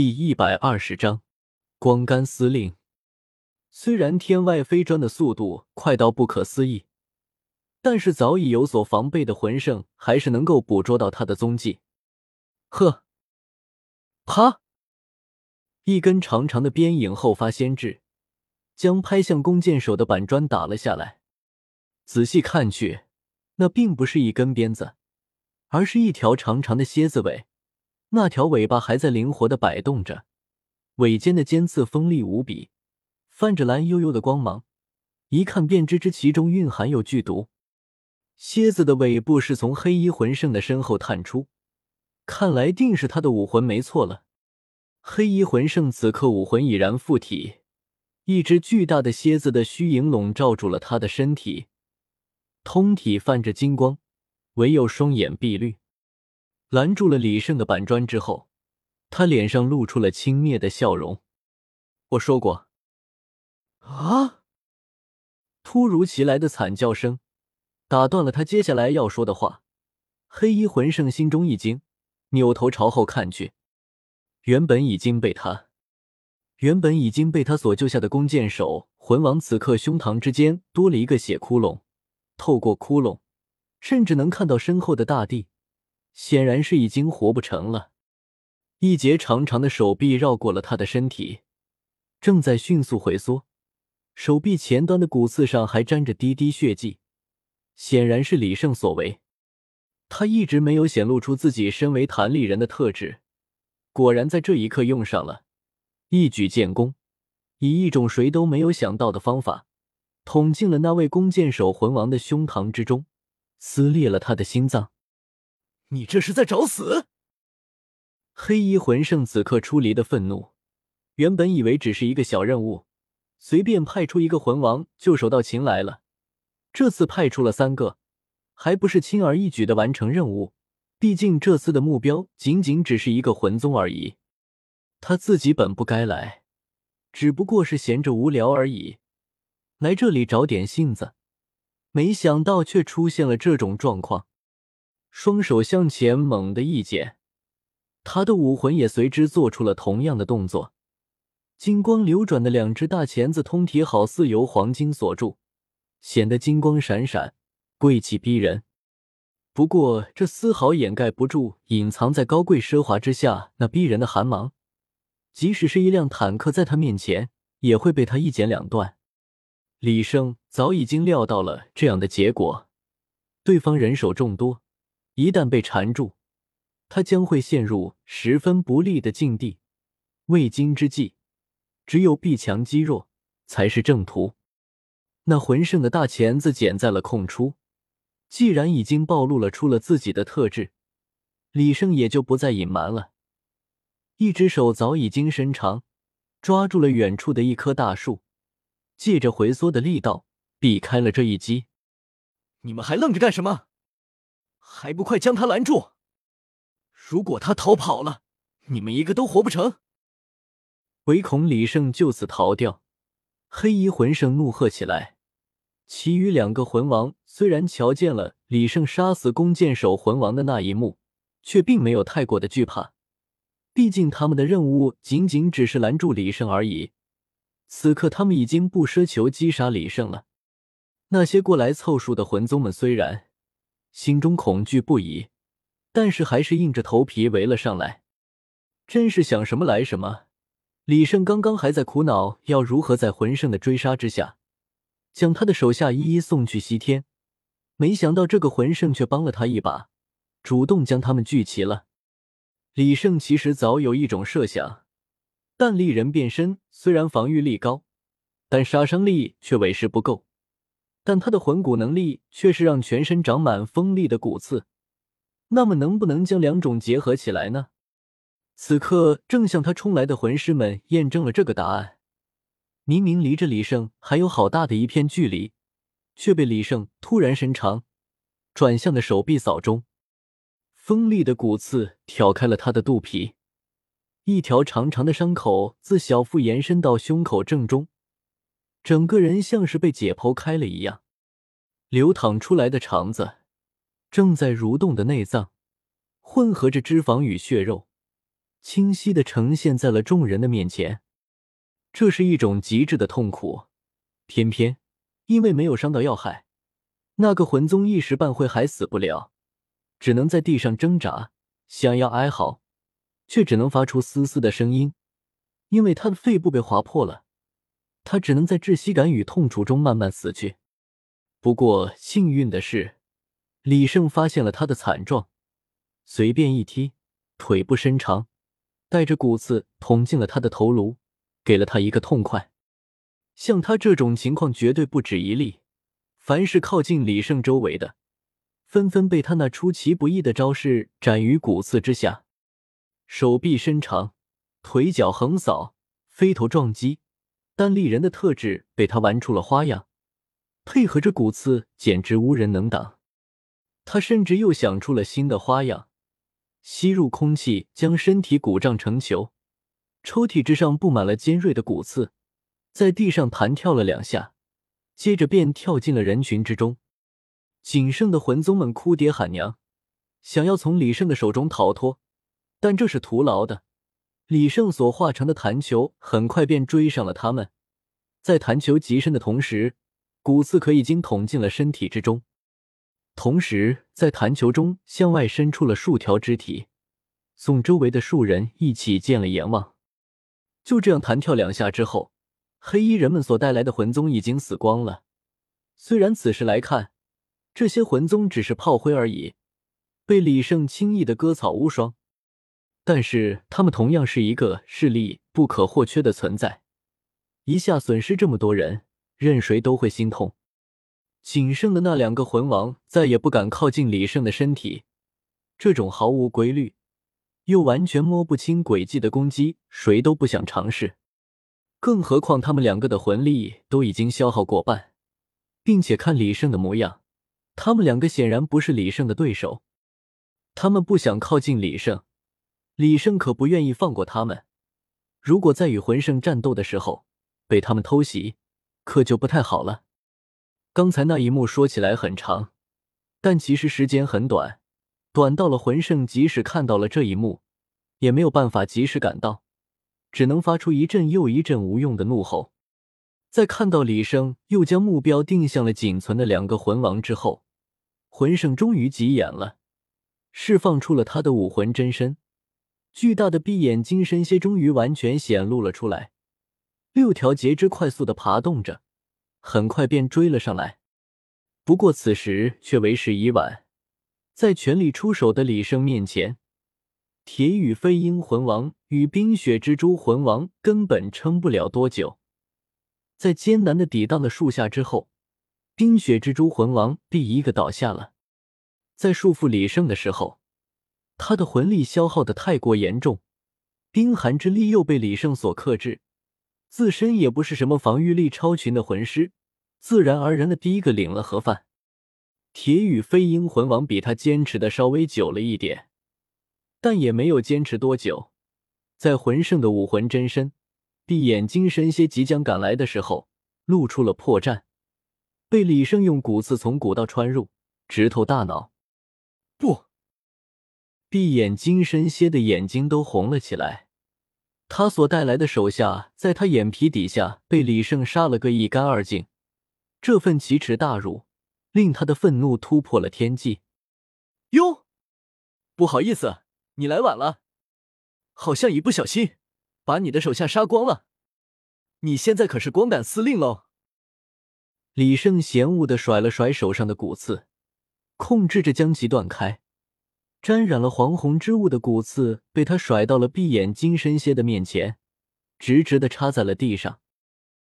第一百二十章，光杆司令。虽然天外飞砖的速度快到不可思议，但是早已有所防备的魂圣还是能够捕捉到他的踪迹。呵，啪！一根长长的鞭影后发先至，将拍向弓箭手的板砖打了下来。仔细看去，那并不是一根鞭子，而是一条长长的蝎子尾。那条尾巴还在灵活的摆动着，尾尖的尖刺锋利无比，泛着蓝幽幽的光芒，一看便知之其中蕴含有剧毒。蝎子的尾部是从黑衣魂圣的身后探出，看来定是他的武魂没错了。黑衣魂圣此刻武魂已然附体，一只巨大的蝎子的虚影笼罩住了他的身体，通体泛着金光，唯有双眼碧绿。拦住了李胜的板砖之后，他脸上露出了轻蔑的笑容。我说过，啊！突如其来的惨叫声打断了他接下来要说的话。黑衣魂圣心中一惊，扭头朝后看去，原本已经被他，原本已经被他所救下的弓箭手魂王，此刻胸膛之间多了一个血窟窿，透过窟窿，甚至能看到身后的大地。显然是已经活不成了，一截长长的手臂绕过了他的身体，正在迅速回缩。手臂前端的骨刺上还沾着滴滴血迹，显然是李胜所为。他一直没有显露出自己身为弹力人的特质，果然在这一刻用上了，一举剑功，以一种谁都没有想到的方法，捅进了那位弓箭手魂王的胸膛之中，撕裂了他的心脏。你这是在找死！黑衣魂圣此刻出离的愤怒，原本以为只是一个小任务，随便派出一个魂王就手到擒来了。这次派出了三个，还不是轻而易举的完成任务？毕竟这次的目标仅仅只是一个魂宗而已。他自己本不该来，只不过是闲着无聊而已，来这里找点性子，没想到却出现了这种状况。双手向前猛地一剪，他的武魂也随之做出了同样的动作。金光流转的两只大钳子，通体好似由黄金所铸，显得金光闪闪，贵气逼人。不过，这丝毫掩盖不住隐藏在高贵奢华之下那逼人的寒芒。即使是一辆坦克在他面前，也会被他一剪两断。李胜早已经料到了这样的结果，对方人手众多。一旦被缠住，他将会陷入十分不利的境地。未经之计，只有避强击弱才是正途。那魂圣的大钳子剪在了空处，既然已经暴露了出了自己的特质，李胜也就不再隐瞒了。一只手早已经伸长，抓住了远处的一棵大树，借着回缩的力道避开了这一击。你们还愣着干什么？还不快将他拦住！如果他逃跑了，你们一个都活不成。唯恐李胜就此逃掉，黑衣魂圣怒喝起来。其余两个魂王虽然瞧见了李胜杀死弓箭手魂王的那一幕，却并没有太过的惧怕。毕竟他们的任务仅仅只是拦住李胜而已。此刻他们已经不奢求击杀李胜了。那些过来凑数的魂宗们虽然……心中恐惧不已，但是还是硬着头皮围了上来。真是想什么来什么。李胜刚刚还在苦恼要如何在魂圣的追杀之下，将他的手下一一送去西天，没想到这个魂圣却帮了他一把，主动将他们聚齐了。李胜其实早有一种设想，但利人变身虽然防御力高，但杀伤力却委实不够。但他的魂骨能力却是让全身长满锋利的骨刺，那么能不能将两种结合起来呢？此刻正向他冲来的魂师们验证了这个答案。明明离着李胜还有好大的一片距离，却被李胜突然伸长、转向的手臂扫中，锋利的骨刺挑开了他的肚皮，一条长长的伤口自小腹延伸到胸口正中。整个人像是被解剖开了一样，流淌出来的肠子，正在蠕动的内脏，混合着脂肪与血肉，清晰的呈现在了众人的面前。这是一种极致的痛苦，偏偏因为没有伤到要害，那个魂宗一时半会还死不了，只能在地上挣扎，想要哀嚎，却只能发出嘶嘶的声音，因为他的肺部被划破了，他只能在窒息感与痛楚中慢慢死去。不过幸运的是，李胜发现了他的惨状，随便一踢，腿部伸长，带着骨刺捅进了他的头颅，给了他一个痛快。像他这种情况绝对不止一例，凡是靠近李胜周围的，纷纷被他那出其不意的招式斩于骨刺之下。手臂伸长，腿脚横扫，飞头撞击，单立人的特质被他玩出了花样。配合着骨刺，简直无人能挡。他甚至又想出了新的花样，吸入空气，将身体鼓胀成球，抽屉之上布满了尖锐的骨刺，在地上弹跳了两下，接着便跳进了人群之中。仅剩的魂宗们哭爹喊娘，想要从李胜的手中逃脱，但这是徒劳的。李胜所化成的弹球很快便追上了他们，在弹球极深的同时。骨刺可已经捅进了身体之中，同时在弹球中向外伸出了数条肢体，送周围的数人一起见了阎王。就这样弹跳两下之后，黑衣人们所带来的魂宗已经死光了。虽然此时来看，这些魂宗只是炮灰而已，被李胜轻易的割草无双，但是他们同样是一个势力不可或缺的存在。一下损失这么多人。任谁都会心痛。仅剩的那两个魂王再也不敢靠近李胜的身体。这种毫无规律又完全摸不清轨迹的攻击，谁都不想尝试。更何况他们两个的魂力都已经消耗过半，并且看李胜的模样，他们两个显然不是李胜的对手。他们不想靠近李胜，李胜可不愿意放过他们。如果在与魂圣战斗的时候被他们偷袭，可就不太好了。刚才那一幕说起来很长，但其实时间很短，短到了魂圣即使看到了这一幕，也没有办法及时赶到，只能发出一阵又一阵无用的怒吼。在看到李生又将目标定向了仅存的两个魂王之后，魂圣终于急眼了，释放出了他的武魂真身，巨大的闭眼金身蝎终于完全显露了出来。六条截肢快速的爬动着，很快便追了上来。不过此时却为时已晚，在全力出手的李胜面前，铁羽飞鹰魂王与冰雪蜘蛛魂王根本撑不了多久。在艰难的抵挡了数下之后，冰雪蜘蛛魂王第一个倒下了。在束缚李胜的时候，他的魂力消耗的太过严重，冰寒之力又被李胜所克制。自身也不是什么防御力超群的魂师，自然而然的第一个领了盒饭。铁羽飞鹰魂王比他坚持的稍微久了一点，但也没有坚持多久。在魂圣的武魂真身闭眼金身蝎即将赶来的时候，露出了破绽，被李胜用骨刺从骨道穿入，直透大脑。不，闭眼金身蝎的眼睛都红了起来。他所带来的手下，在他眼皮底下被李胜杀了个一干二净，这份奇耻大辱，令他的愤怒突破了天际。哟，不好意思，你来晚了，好像一不小心把你的手下杀光了。你现在可是光杆司令喽！李胜嫌恶的甩了甩手上的骨刺，控制着将其断开。沾染了黄红之物的骨刺被他甩到了闭眼金身蝎的面前，直直的插在了地上。